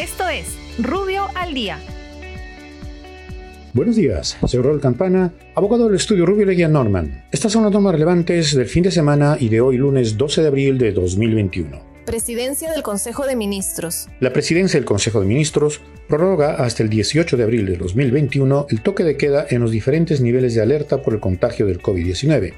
Esto es Rubio al Día. Buenos días, soy Rol Campana, abogado del estudio Rubio Leguía Norman. Estas son las normas relevantes del fin de semana y de hoy lunes 12 de abril de 2021. Presidencia del Consejo de Ministros. La Presidencia del Consejo de Ministros prorroga hasta el 18 de abril de 2021 el toque de queda en los diferentes niveles de alerta por el contagio del COVID-19.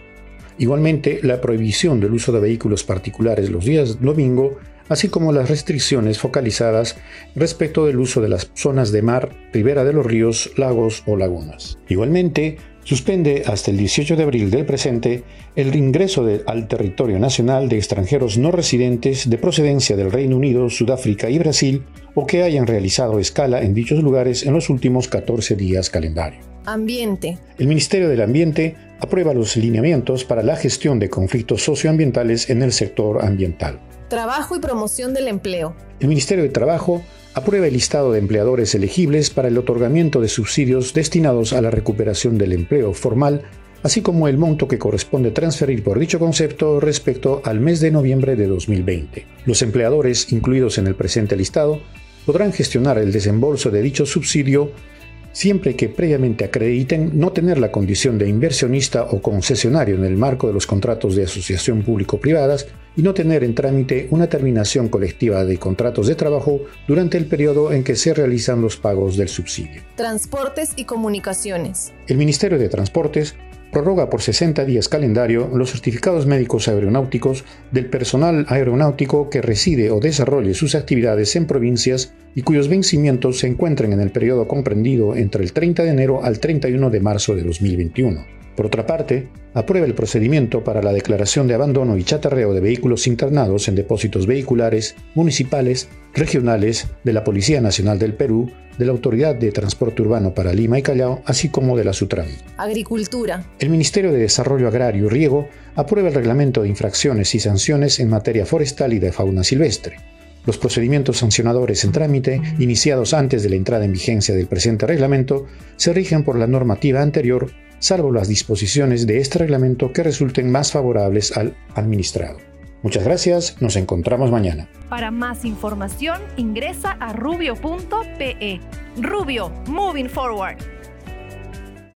Igualmente, la prohibición del uso de vehículos particulares los días domingo así como las restricciones focalizadas respecto del uso de las zonas de mar, ribera de los ríos, lagos o lagunas. Igualmente, suspende hasta el 18 de abril del presente el ingreso al territorio nacional de extranjeros no residentes de procedencia del Reino Unido, Sudáfrica y Brasil o que hayan realizado escala en dichos lugares en los últimos 14 días calendario. Ambiente. El Ministerio del Ambiente aprueba los lineamientos para la gestión de conflictos socioambientales en el sector ambiental. Trabajo y promoción del empleo. El Ministerio de Trabajo aprueba el listado de empleadores elegibles para el otorgamiento de subsidios destinados a la recuperación del empleo formal, así como el monto que corresponde transferir por dicho concepto respecto al mes de noviembre de 2020. Los empleadores incluidos en el presente listado podrán gestionar el desembolso de dicho subsidio siempre que previamente acrediten no tener la condición de inversionista o concesionario en el marco de los contratos de asociación público-privadas y no tener en trámite una terminación colectiva de contratos de trabajo durante el periodo en que se realizan los pagos del subsidio. Transportes y comunicaciones. El Ministerio de Transportes prorroga por 60 días calendario los certificados médicos aeronáuticos del personal aeronáutico que reside o desarrolle sus actividades en provincias y cuyos vencimientos se encuentren en el periodo comprendido entre el 30 de enero al 31 de marzo de 2021. Por otra parte, aprueba el procedimiento para la declaración de abandono y chatarreo de vehículos internados en depósitos vehiculares, municipales, regionales, de la Policía Nacional del Perú, de la Autoridad de Transporte Urbano para Lima y Callao, así como de la Sutram. Agricultura. El Ministerio de Desarrollo Agrario y Riego aprueba el reglamento de infracciones y sanciones en materia forestal y de fauna silvestre. Los procedimientos sancionadores en trámite, iniciados antes de la entrada en vigencia del presente reglamento, se rigen por la normativa anterior salvo las disposiciones de este reglamento que resulten más favorables al administrado. Muchas gracias, nos encontramos mañana. Para más información ingresa a rubio.pe. Rubio, moving forward.